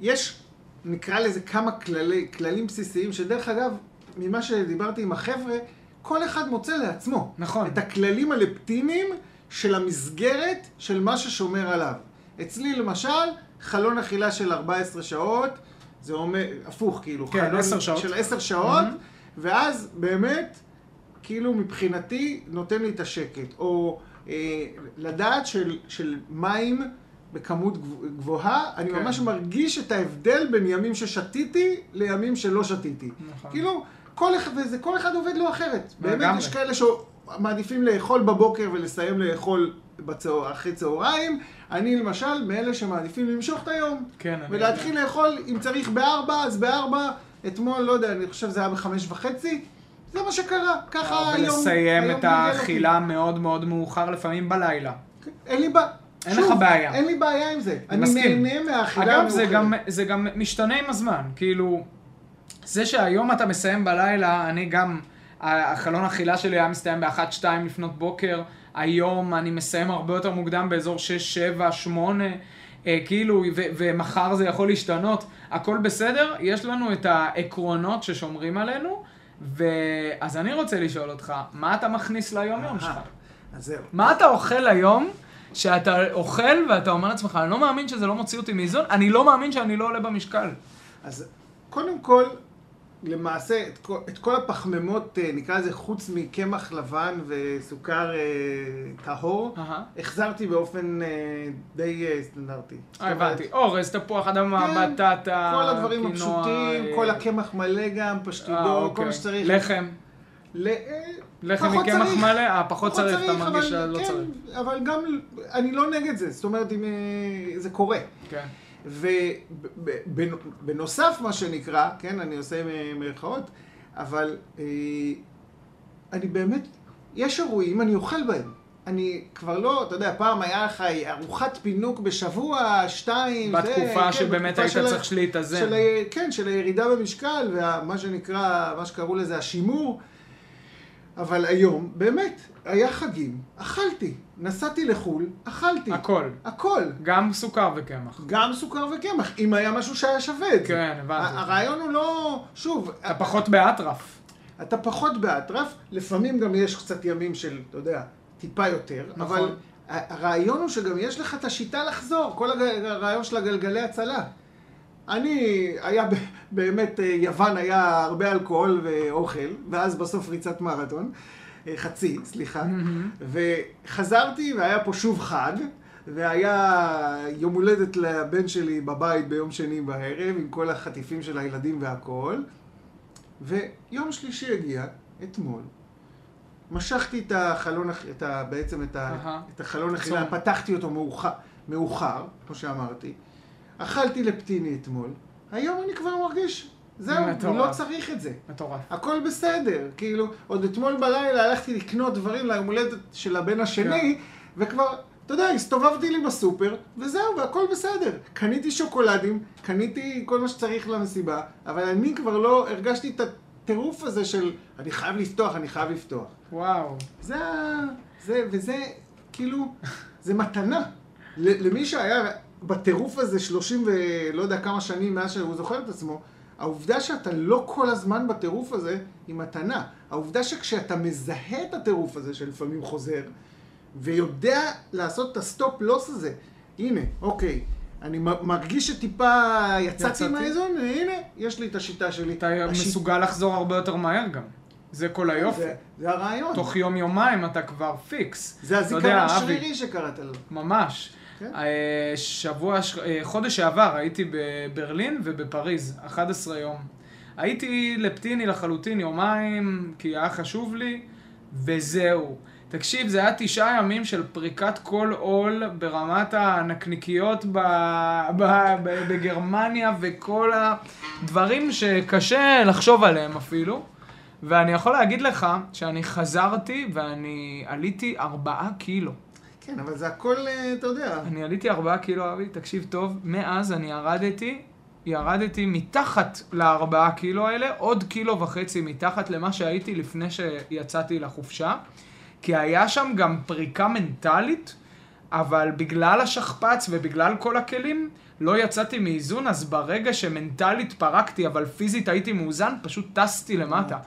יש, נקרא לזה כמה כללי, כללים בסיסיים, שדרך אגב, ממה שדיברתי עם החבר'ה, כל אחד מוצא לעצמו. נכון. את הכללים הלפטיניים של המסגרת של מה ששומר עליו. אצלי למשל, חלון אכילה של 14 שעות, זה אומר, הפוך כאילו, כן, חלון 10 שעות. של 10 שעות, Mhm. ואז באמת, כאילו מבחינתי, נותן לי את השקט. או לדעת של, של מים בכמות גב- גבוהה, אני כן. ממש מרגיש את ההבדל בין ימים ששתיתי לימים שלא שתיתי. נכון. כאילו, כל אחד, וזה כל אחד עובד לו אחרת. באמת. יש כאלה שמעדיפים לאכול בבוקר ולסיים לאכול בצהר, אחרי צהריים. אני למשל מאלה שמעדיפים למשוך את היום. כן, אני ולהתחיל לאכול, אם צריך בארבע, אז בארבע. אתמול, לא יודע, אני חושב שזה היה בחמש וחצי. זה מה שקרה, ככה היום. ולסיים את. האכילה מאוד מאוד מאוחר, לפעמים בלילה. אין לי בעיה. אין לך בעיה. אין לי בעיה עם זה. אני מסכים. נהנה מהאכילה אגב, זה המאוחרת. גם, זה גם משתנה עם הזמן. כאילו, זה שהיום אתה מסיים בלילה, אני גם, החלון אכילה שלי היה מסתיים ב-1-2 לפנות בוקר, היום אני מסיים הרבה יותר מוקדם באזור 6, 7, 8, אה, כאילו, ו- ומחר זה יכול להשתנות, הכל בסדר, יש לנו את העקרונות ששומרים עלינו, ואז אני רוצה לשאול אותך, מה אתה מכניס ליום-יום שלך? אז זהו. מה אתה אוכל היום, שאתה אוכל ואתה אומר לעצמך, אני לא מאמין שזה לא מוציא אותי מאיזון, אני לא מאמין שאני לא עולה במשקל. אז קודם כל, למעשה, את כל, את כל הפחמימות, אה, נקרא לזה, חוץ מקמח לבן וסוכר אה, טהור, אהה. החזרתי באופן אה, די אה, סטנדרטי. אה, הבנתי. אורז, תפוח אדמה, כן, בטטה, כל הדברים קינוע, הפשוטים, אה, כל הקמח מלא גם, אה, פשטידו, כל אוקיי. מה שצריך. לחם. ל- אה, לחם מקמח צריך. מלא? אה, פחות צריך, אתה מרגיש שלא כן, צריך. אבל גם, אני לא נגד זה, זאת אומרת, אם אה, זה קורה. כן. ובנוסף, מה שנקרא, כן, אני עושה מירכאות, אבל אה, אני באמת, יש אירועים, אני אוכל בהם. אני כבר לא, אתה יודע, פעם היה לך ארוחת פינוק בשבוע, שתיים, זה, בתקופה כן, שבאמת בתקופה היית של צריך להתאזן. של. כן, של הירידה במשקל, ומה שנקרא, מה שקראו לזה השימור. אבל היום, באמת, היה חגים, אכלתי. נסעתי לחו"ל, אכלתי. הכל. הכל. גם סוכר וקמח. גם סוכר וקמח, אם היה משהו שהיה שווה את זה. כן, הבנתי. הרעיון הוא לא... שוב, אתה פחות באטרף. אתה פחות באטרף, לפעמים גם יש קצת ימים של, אתה יודע, טיפה יותר, נכון. אבל הרעיון הוא שגם יש לך את השיטה לחזור, כל הרעיון של הגלגלי הצלה. אני, היה באמת, אה, יוון היה הרבה אלכוהול ואוכל, ואז בסוף ריצת מרתון, חצי, סליחה, וחזרתי והיה פה שוב חג, והיה יום הולדת לבן שלי בבית ביום שני בערב, עם כל החטיפים של הילדים והכל. ויום שלישי הגיע, אתמול. משכתי את החלון, הח- את ה, בעצם את, ה, אהה. את החלון אכילה, צום. פתחתי אותו מאוחר, מאוחר, כמו שאמרתי. אכלתי לפטיני אתמול. היום אני כבר מרגיש, זהו, מטורף. לא צריך את זה. מטורף. הכל בסדר, כאילו, עוד אתמול בלילה הלכתי לקנות דברים ליום הולדת של הבן השני, וכבר, אתה יודע, הסתובבתי לי בסופר, וזהו, והכל בסדר. קניתי שוקולדים, קניתי כל מה שצריך למסיבה, אבל אני כבר לא הרגשתי את הטירוף הזה של אני חייב לפתוח, אני חייב לפתוח. וואו. זה ה... זה, וזה, כאילו, זה מתנה. למי שהיה בטירוף הזה 30 ולא יודע כמה שנים מאז שהוא זוכר את עצמו, העובדה שאתה לא כל הזמן בטירוף הזה היא מתנה. העובדה שכשאתה מזהה את הטירוף הזה שלפעמים חוזר, ויודע לעשות את ה stop loss הזה, הנה, אוקיי, אני מרגיש שטיפה יצאתי יצאתי. מהאיזון, הנה, יש לי את השיטה שלי. אתה השיט- מסוגל לחזור הרבה יותר מהר גם. זה כל היופי. זה, זה הרעיון. תוך יום-יומיים אתה כבר פיקס. זה הזיכרון השרירי שקראת לו. ממש. כן. שבוע, אה, חודש שעבר הייתי בברלין ובפריז, 11 יום. הייתי לפטיני לחלוטין יומיים, כי היה חשוב לי, וזהו. תקשיב, זה היה תשעה ימים של פריקת כל עול ברמת הנקניקיות ב, ב, ב, בגרמניה וכל הדברים שקשה לחשוב עליהם אפילו. ואני יכול להגיד לך שאני חזרתי ואני עליתי ארבעה קילו. כן, אבל זה הכל, אה, אתה יודע. אני עליתי ארבעה קילו, אבי, תקשיב טוב, מאז אני ירדתי, ירדתי מתחת לארבעה קילו האלה, עוד קילו וחצי מתחת למה שהייתי לפני שיצאתי לחופשה, כי היה שם גם פריקה מנטלית, אבל בגלל השכפ"ץ ובגלל כל הכלים, לא יצאתי מאיזון, אז ברגע שמנטלית פרקתי, אבל פיזית הייתי מאוזן, פשוט טסתי למטה.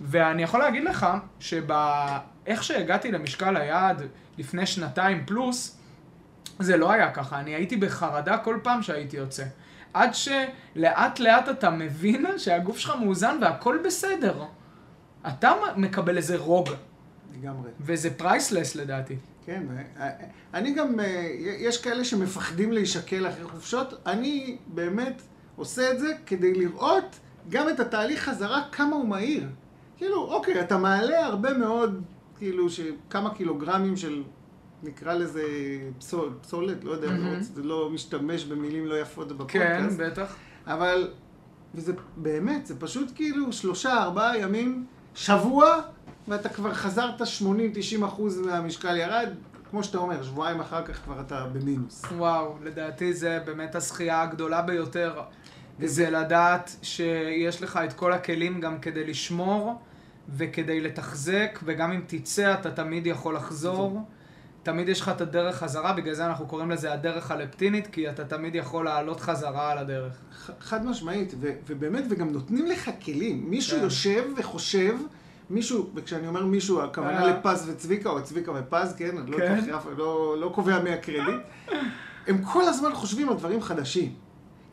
ואני יכול להגיד לך שבאיך שהגעתי למשקל היעד לפני שנתיים פלוס, זה לא היה ככה, אני הייתי בחרדה כל פעם שהייתי יוצא. עד שלאט לאט אתה מבין <laughs> שהגוף שלך מאוזן והכל בסדר. אתה מקבל איזה רוגע, לגמרי. וזה פרייסלס לדעתי. כן, אה, אה, אני גם, אה, יש כאלה שמפחדים להישקל אחרי חופשות, אני באמת עושה את זה כדי לראות גם את התהליך חזרה, כמה הוא מהיר. כאילו, אוקיי, אתה מעלה הרבה מאוד, כאילו, ש- כמה קילוגרמים של, נקרא לזה פסול, פסולת, לא יודע, מהמם. לא, רוצה- לא משתמש במילים לא יפות כן, בפודקאסט. בטח. אבל, וזה באמת, זה פשוט כאילו שלושה, ארבעה ימים, שבוע, ואתה כבר חזרת 80-90 אחוז מהמשקל ירד, כמו שאתה אומר, שבועיים אחר כך כבר אתה במינוס. וואו, לדעתי זה באמת הזכייה הגדולה ביותר. וזה לדעת שיש לך את כל הכלים גם כדי לשמור וכדי לתחזק, וגם אם תצא אתה תמיד יכול לחזור. תמיד יש לך את הדרך חזרה, בגלל זה אנחנו קוראים לזה הדרך הלפטינית, כי אתה תמיד יכול לעלות חזרה על הדרך. ח- חד משמעית, ו- ובאמת, וגם נותנים לך כלים. מישהו כן. יושב וחושב, מישהו, וכשאני אומר מישהו, הכוונה אה. לפז וצביקה, או צביקה ופז, כן? אני לא, כן. לוקח אף- לא, לא קובע מי הקרדיט. הם כל הזמן חושבים על דברים חדשים.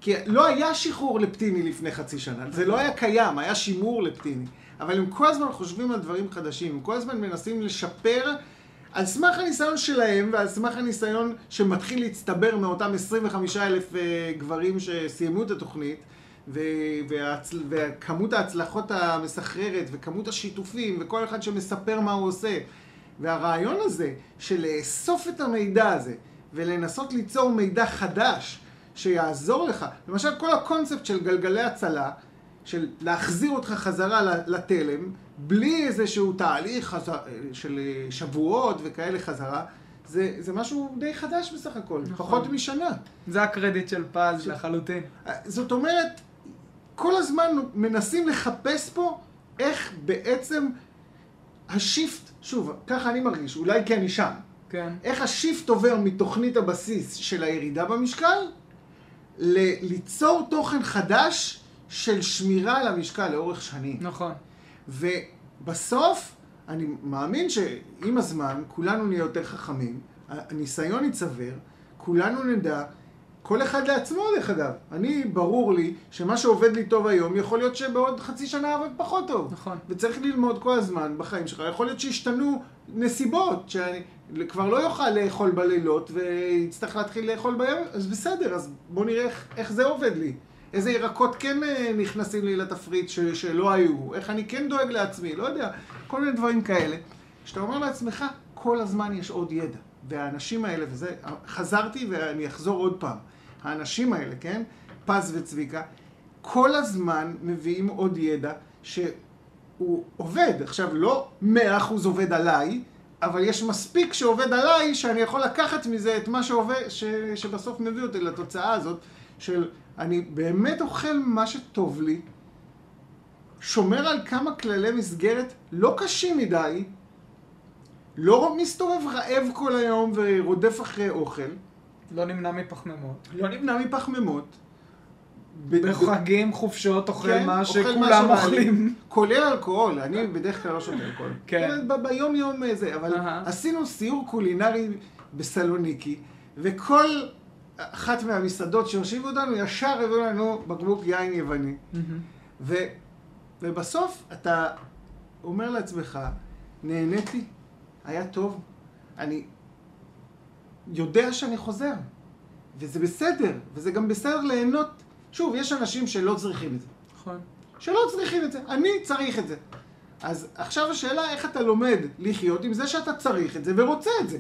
כי לא היה שחרור לפטיני לפני חצי שנה, זה לא היה קיים, היה שימור לפטיני. אבל הם כל הזמן חושבים על דברים חדשים, הם כל הזמן מנסים לשפר על סמך הניסיון שלהם ועל סמך הניסיון שמתחיל להצטבר מאותם 25 אלף אה, גברים שסיימו את התוכנית ו- והצל- וכמות ההצלחות המסחררת וכמות השיתופים וכל אחד שמספר מה הוא עושה. והרעיון הזה של לאסוף את המידע הזה ולנסות ליצור מידע חדש שיעזור לך, למשל כל הקונספט של גלגלי הצלה, של להחזיר אותך חזרה לתלם, בלי איזשהו תהליך חזר, של אה, שבועות וכאלה חזרה, זה, זה משהו די חדש בסך הכל, נכון. פחות משנה. זה הקרדיט של פז ש- לחלוטין. זאת אומרת, כל הזמן מנסים לחפש פה איך בעצם השיפט, שוב, ככה אני מרגיש, אולי כי אני שם, כן. איך השיפט עובר מתוכנית הבסיס של הירידה במשקל, ל- ליצור תוכן חדש של שמירה על המשקל לאורך שנים. נכון. ובסוף, אני מאמין שעם הזמן כולנו נהיה יותר חכמים, הניסיון ייצבר, כולנו נדע כל אחד לעצמו דרך אגב. אני, ברור לי שמה שעובד לי טוב היום, יכול להיות שבעוד חצי שנה יעבוד פחות טוב. נכון. וצריך ללמוד כל הזמן בחיים שלך. יכול להיות שהשתנו נסיבות, שאני כבר לא יוכל לאכול בלילות ויצטרך להתחיל לאכול ביום, אז בסדר, אז בוא נראה איך, איך זה עובד לי. איזה ירקות כן אה, נכנסים לי לתפריט ש, שלא היו, איך אני כן דואג לעצמי, לא יודע, כל מיני דברים כאלה. שאתה אומר לעצמך, כל הזמן יש עוד ידע. והאנשים האלה, וזה, חזרתי ואני אחזור עוד פעם. האנשים האלה, כן? פז וצביקה, כל הזמן מביאים עוד ידע שהוא עובד. עכשיו, לא מאה אחוז עובד עליי, אבל יש מספיק שעובד עליי שאני יכול לקחת מזה את מה שעובד, ש, שבסוף מביא אותי לתוצאה הזאת של אני באמת אוכל מה שטוב לי, שומר על כמה כללי מסגרת לא קשים מדי, לא מסתובב רעב כל היום ורודף אחרי אוכל. לא נמנע מפחמימות. לא נמנע מפחמימות. בחגים, חופשות, אוכל כן, מה שכולם. אוכלים. כולל אלכוהול, אני בדרך כלל לא שותה אלכוהול. כן. ב- ביום יום אה, זה, אבל. עשינו סיור קולינרי בסלוניקי, וכל אחת מהמסעדות שהושיבו אותנו, ישר הביאו לנו בקבוק יין יווני. ו, ובסוף אתה אומר לעצמך, נהניתי, היה טוב, אני יודע שאני חוזר, וזה בסדר, וזה גם בסדר ליהנות. שוב, יש אנשים שלא צריכים את זה. נכון. שלא צריכים את זה, אני צריך את זה. אז עכשיו השאלה איך אתה לומד לחיות עם זה שאתה צריך את זה ורוצה את זה.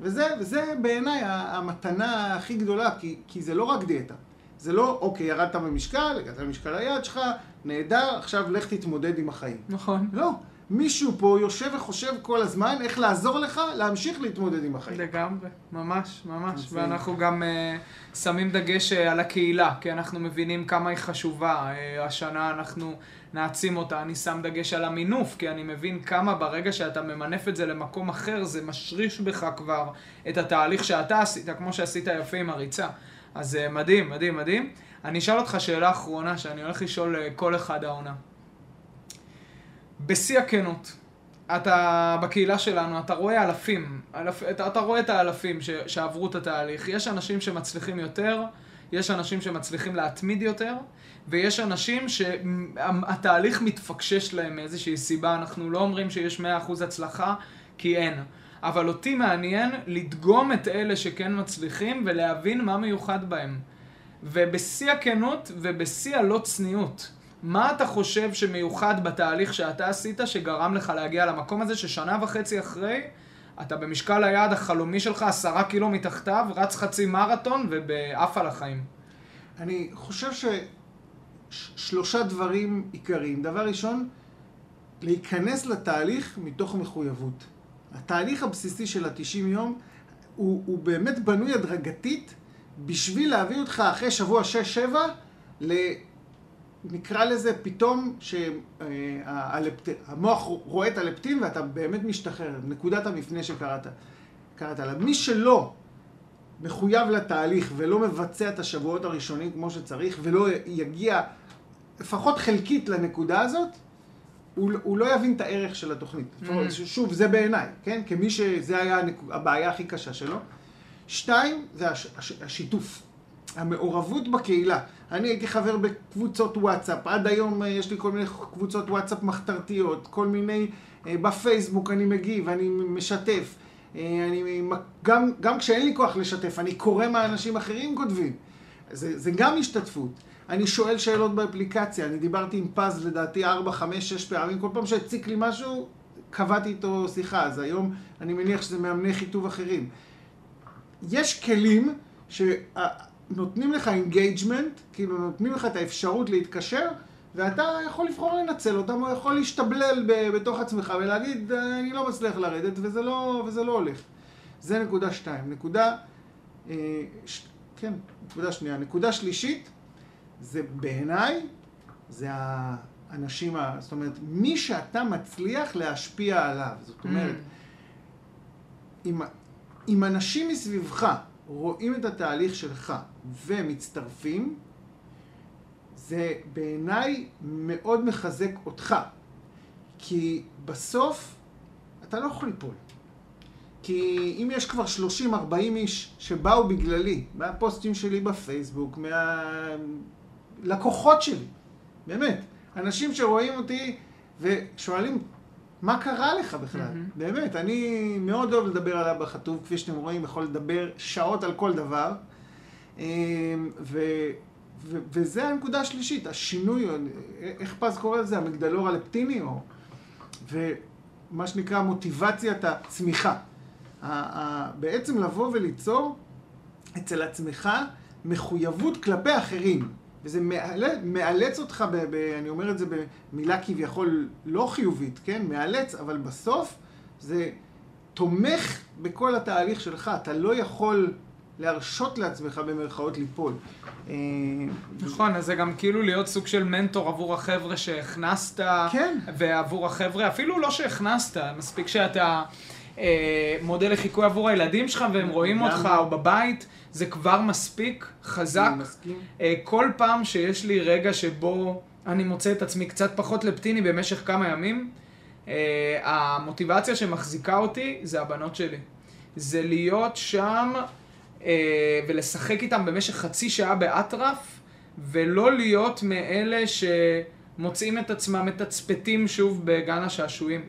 וזה, וזה בעיניי המתנה הכי גדולה, כי, כי זה לא רק דיאטה. זה לא, אוקיי, ירדת במשקל, הגעת למשקל היד שלך, נהדר, עכשיו לך תתמודד עם החיים. נכון. לא, מישהו פה יושב וחושב כל הזמן איך לעזור לך להמשיך להתמודד עם החיים. לגמרי, ממש, ממש. אז, ואנחנו גם uh, שמים דגש uh, על הקהילה, כי אנחנו מבינים כמה היא חשובה. Uh, השנה אנחנו נעצים אותה. אני שם דגש על המינוף, כי אני מבין כמה ברגע שאתה ממנף את זה למקום אחר, זה משריש בך כבר את התהליך שאתה עשית, כמו שעשית יפה עם הריצה. אז uh, מדהים, מדהים, מדהים. אני אשאל אותך שאלה אחרונה, שאני הולך לשאול uh, כל אחד העונה. בשיא הכנות, אתה בקהילה שלנו, אתה רואה אלפים, אלפ, אתה, אתה רואה את האלפים ש, שעברו את התהליך. יש אנשים שמצליחים יותר, יש אנשים שמצליחים להתמיד יותר, ויש אנשים שהתהליך מתפקשש להם מאיזושהי סיבה. אנחנו לא אומרים שיש 100% הצלחה, כי אין. אבל אותי מעניין לדגום את אלה שכן מצליחים ולהבין מה מיוחד בהם. ובשיא הכנות ובשיא הלא צניעות, מה אתה חושב שמיוחד בתהליך שאתה עשית שגרם לך להגיע למקום הזה ששנה וחצי אחרי, אתה במשקל היעד החלומי שלך עשרה קילו מתחתיו, רץ חצי מרתון ובעף על החיים. אני חושב ששלושה דברים עיקריים. דבר ראשון, להיכנס לתהליך מתוך מחויבות. התהליך הבסיסי של ה-90 יום הוא, הוא באמת בנוי הדרגתית בשביל להביא אותך אחרי שבוע 6-7 ל... נקרא לזה פתאום שהמוח רואה את הלפטין ואתה באמת משתחרר, נקודת המפנה שקראת קראת לה. מי שלא מחויב לתהליך ולא מבצע את השבועות הראשונים כמו שצריך ולא יגיע לפחות חלקית לנקודה הזאת, הוא, הוא לא יבין את הערך של התוכנית. Mm. שוב, זה בעיניי, כן? כמי שזה היה הבעיה הכי קשה שלו. שתיים, זה הש, הש, השיתוף. המעורבות בקהילה. אני הייתי חבר בקבוצות וואטסאפ, עד היום אה, יש לי כל מיני קבוצות וואטסאפ מחתרתיות, כל מיני, אה, בפייסבוק אני מגיב, אני משתף. אה, אני, גם, גם כשאין לי כוח לשתף, אני קורא מה אנשים אחרים כותבים. זה, זה גם השתתפות. אני שואל שאלות באפליקציה, אני דיברתי עם פז לדעתי 4, 5, 6 פעמים, כל פעם שהציק לי משהו, קבעתי איתו שיחה, אז היום אני מניח שזה מאמני חיטוב אחרים. יש כלים שנותנים לך engagement, כאילו נותנים לך את האפשרות להתקשר, ואתה יכול לבחור לנצל אותם, או יכול להשתבלל ב- בתוך עצמך ולהגיד, אני לא מצליח לרדת, וזה לא, וזה לא הולך. זה נקודה שתיים. נקודה, אה, ש... כן, נקודה שנייה. נקודה שלישית, זה בעיניי, זה האנשים, ה... זאת אומרת, מי שאתה מצליח להשפיע עליו. זאת אומרת, אם, אם אנשים מסביבך רואים את התהליך שלך ומצטרפים, זה בעיניי מאוד מחזק אותך. כי בסוף אתה לא יכול ליפול. כי אם יש כבר 30-40 איש שבאו בגללי, מהפוסטים שלי בפייסבוק, מהלקוחות שלי, באמת, אנשים שרואים אותי ושואלים, מה קרה לך בכלל? Mm-hmm. באמת, אני מאוד אוהב לדבר על אבא חטוב, כפי שאתם רואים, יכול לדבר שעות על כל דבר. אמ, ו, ו, וזה הנקודה השלישית, השינוי, איך פז קורא לזה? המגדלור הלפטיני, או... ומה שנקרא מוטיבציית הצמיחה. בעצם לבוא וליצור אצל עצמך מחויבות כלפי אחרים. וזה מאלץ אותך, ב, ב, אני אומר את זה במילה כביכול לא חיובית, כן? מאלץ, אבל בסוף זה תומך בכל התהליך שלך. אתה לא יכול להרשות לעצמך במרכאות ליפול. אה, נכון, אז זה גם כאילו להיות סוג של מנטור עבור החבר'ה שהכנסת, כן. ועבור החבר'ה, אפילו לא שהכנסת, מספיק שאתה אה, מודל לחיקוי עבור הילדים שלך והם רואים אותך, או בבית, זה כבר מספיק חזק. אה, כל פעם שיש לי רגע שבו אני מוצא את עצמי קצת פחות לפטיני במשך כמה ימים, אה, המוטיבציה שמחזיקה אותי זה הבנות שלי. זה להיות שם אה, ולשחק איתם במשך חצי שעה באטרף, ולא להיות מאלה שמוצאים את עצמם מתצפתים שוב בגן השעשועים.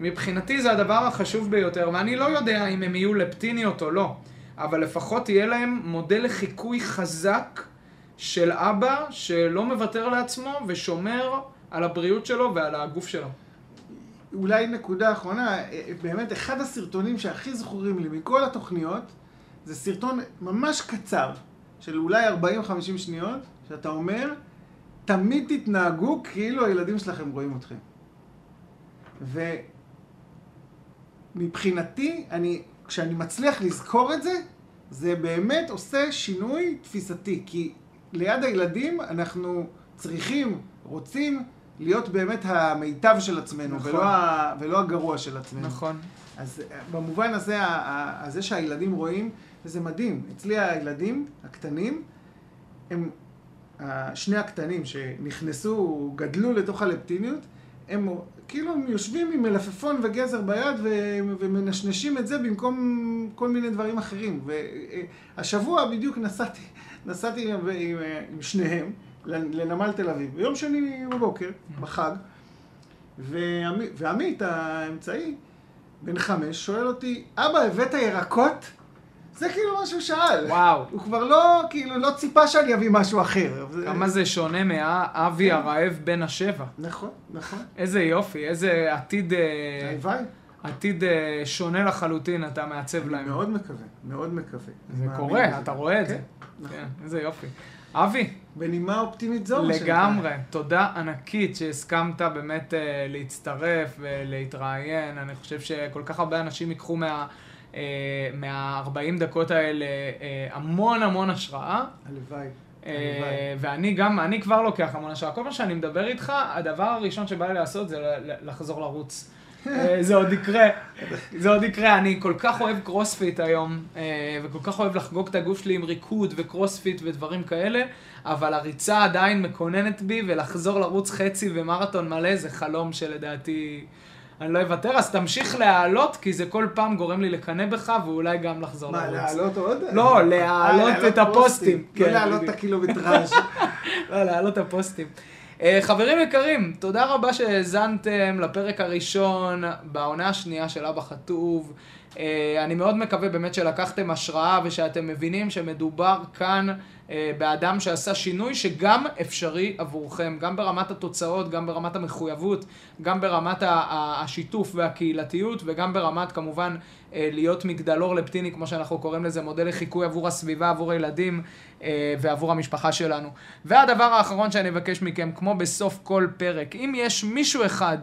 מבחינתי זה הדבר החשוב ביותר, ואני לא יודע אם הם יהיו לפטיניות או לא, אבל לפחות יהיה להם מודל לחיקוי חזק של אבא שלא מוותר לעצמו ושומר על הבריאות שלו ועל הגוף שלו. אולי נקודה אחרונה, באמת אחד הסרטונים שהכי זכורים לי מכל התוכניות, זה סרטון ממש קצר, של אולי 40-50 שניות, שאתה אומר, תמיד תתנהגו כאילו הילדים שלכם רואים אתכם. ומבחינתי, אני, כשאני מצליח לזכור את זה, זה באמת עושה שינוי תפיסתי, כי ליד הילדים אנחנו צריכים, רוצים, להיות באמת המיטב של עצמנו, נכון. ולא, ולא הגרוע של עצמנו. נכון. אז במובן הזה, זה שהילדים רואים, וזה מדהים. אצלי הילדים הקטנים, הם, שני הקטנים שנכנסו, גדלו לתוך הלפטיניות, הם כאילו הם יושבים עם מלפפון וגזר ביד ו- ומנשנשים את זה במקום כל מיני דברים אחרים. והשבוע בדיוק נסעתי, <laughs> נסעתי עם, עם, עם שניהם לנמל תל אביב, ביום שני בבוקר, בחג, ועמית האמצעי, בן חמש, שואל אותי, אבא, הבאת ירקות? זה כאילו מה שהוא שאל. וואו. הוא כבר לא, כאילו, לא ציפה שאני אביא משהו אחר. כמה זה שונה מאבי כן. הרעב בן השבע. נכון, נכון. איזה יופי, איזה עתיד... אה, הלוואי. עתיד אה, שונה לחלוטין אתה מעצב להם. מאוד מקווה, מאוד מקווה. זה קורה, אתה רואה את זה. כן, נכון. כן, איזה יופי. אבי. בנימה אופטימית זו, לגמרי. תודה ענקית שהסכמת באמת אה, להצטרף ולהתראיין. אני חושב שכל כך הרבה אנשים ייקחו מה... אה, מה-40 דקות האלה אה, המון המון השראה. הלוואי. אה, ואני גם, אני כבר לוקח המון השראה. כל פעם שאני מדבר איתך, הדבר הראשון שבא לי לעשות זה לחזור לרוץ. <laughs> זה עוד יקרה, זה עוד יקרה. אני כל כך אוהב קרוספיט היום, וכל כך אוהב לחגוג את הגוף שלי עם ריקוד וקרוספיט ודברים כאלה, אבל הריצה עדיין מקוננת בי, ולחזור לרוץ חצי ומרתון מלא זה חלום שלדעתי... אני לא אוותר, אז תמשיך להעלות, כי זה כל פעם גורם לי לקנא בך, ואולי גם לחזור לרוץ. מה, להעלות עוד? לא, אה, להעלות את הפוסטים. לא כן, להעלות את הקילומטראז'. <laughs> לא, להעלות את הפוסטים. אה, חברים יקרים, תודה רבה שהאזנתם לפרק הראשון בעונה השנייה של אבא חטוב. אה, אני מאוד מקווה באמת שלקחתם השראה ושאתם מבינים שמדובר כאן אה, באדם שעשה שינוי שגם אפשרי עבורכם, גם ברמת התוצאות, גם ברמת המחויבות, גם ברמת השיתוף והקהילתיות וגם ברמת כמובן אה, להיות מגדלור לפטיני, כמו שאנחנו קוראים לזה, מודל לחיקוי עבור הסביבה, עבור הילדים ועבור המשפחה שלנו. והדבר האחרון שאני אבקש מכם, כמו בסוף כל פרק, אם יש מישהו אחד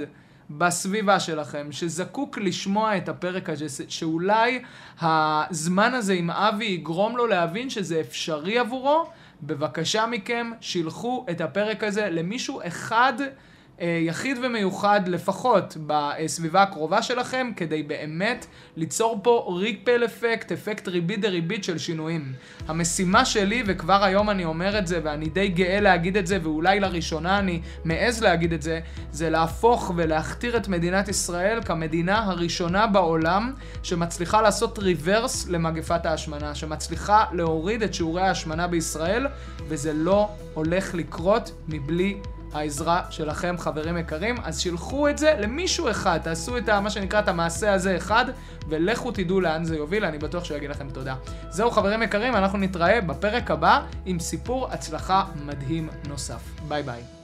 בסביבה שלכם, שזקוק לשמוע את הפרק הזה, שאולי הזמן הזה עם אבי יגרום לו להבין שזה אפשרי עבורו, בבקשה מכם, שילחו את הפרק הזה למישהו אחד יחיד ומיוחד לפחות בסביבה הקרובה שלכם, כדי באמת ליצור פה ריפל אפקט, אפקט ריבית דריבית של שינויים. המשימה שלי, וכבר היום אני אומר את זה, ואני די גאה להגיד את זה, ואולי לראשונה אני מעז להגיד את זה, זה להפוך ולהכתיר את מדינת ישראל כמדינה הראשונה בעולם שמצליחה לעשות ריברס למגפת ההשמנה, שמצליחה להוריד את שיעורי ההשמנה בישראל, וזה לא הולך לקרות מבלי העזרה שלכם, חברים יקרים. אז שילחו את זה למישהו אחד, תעשו את ה, מה שנקרא את המעשה הזה אחד, ולכו תדעו לאן זה יוביל, אני בטוח שהוא יגיד לכם תודה. זהו חברים יקרים, אנחנו נתראה בפרק הבא עם סיפור הצלחה מדהים נוסף. ביי ביי.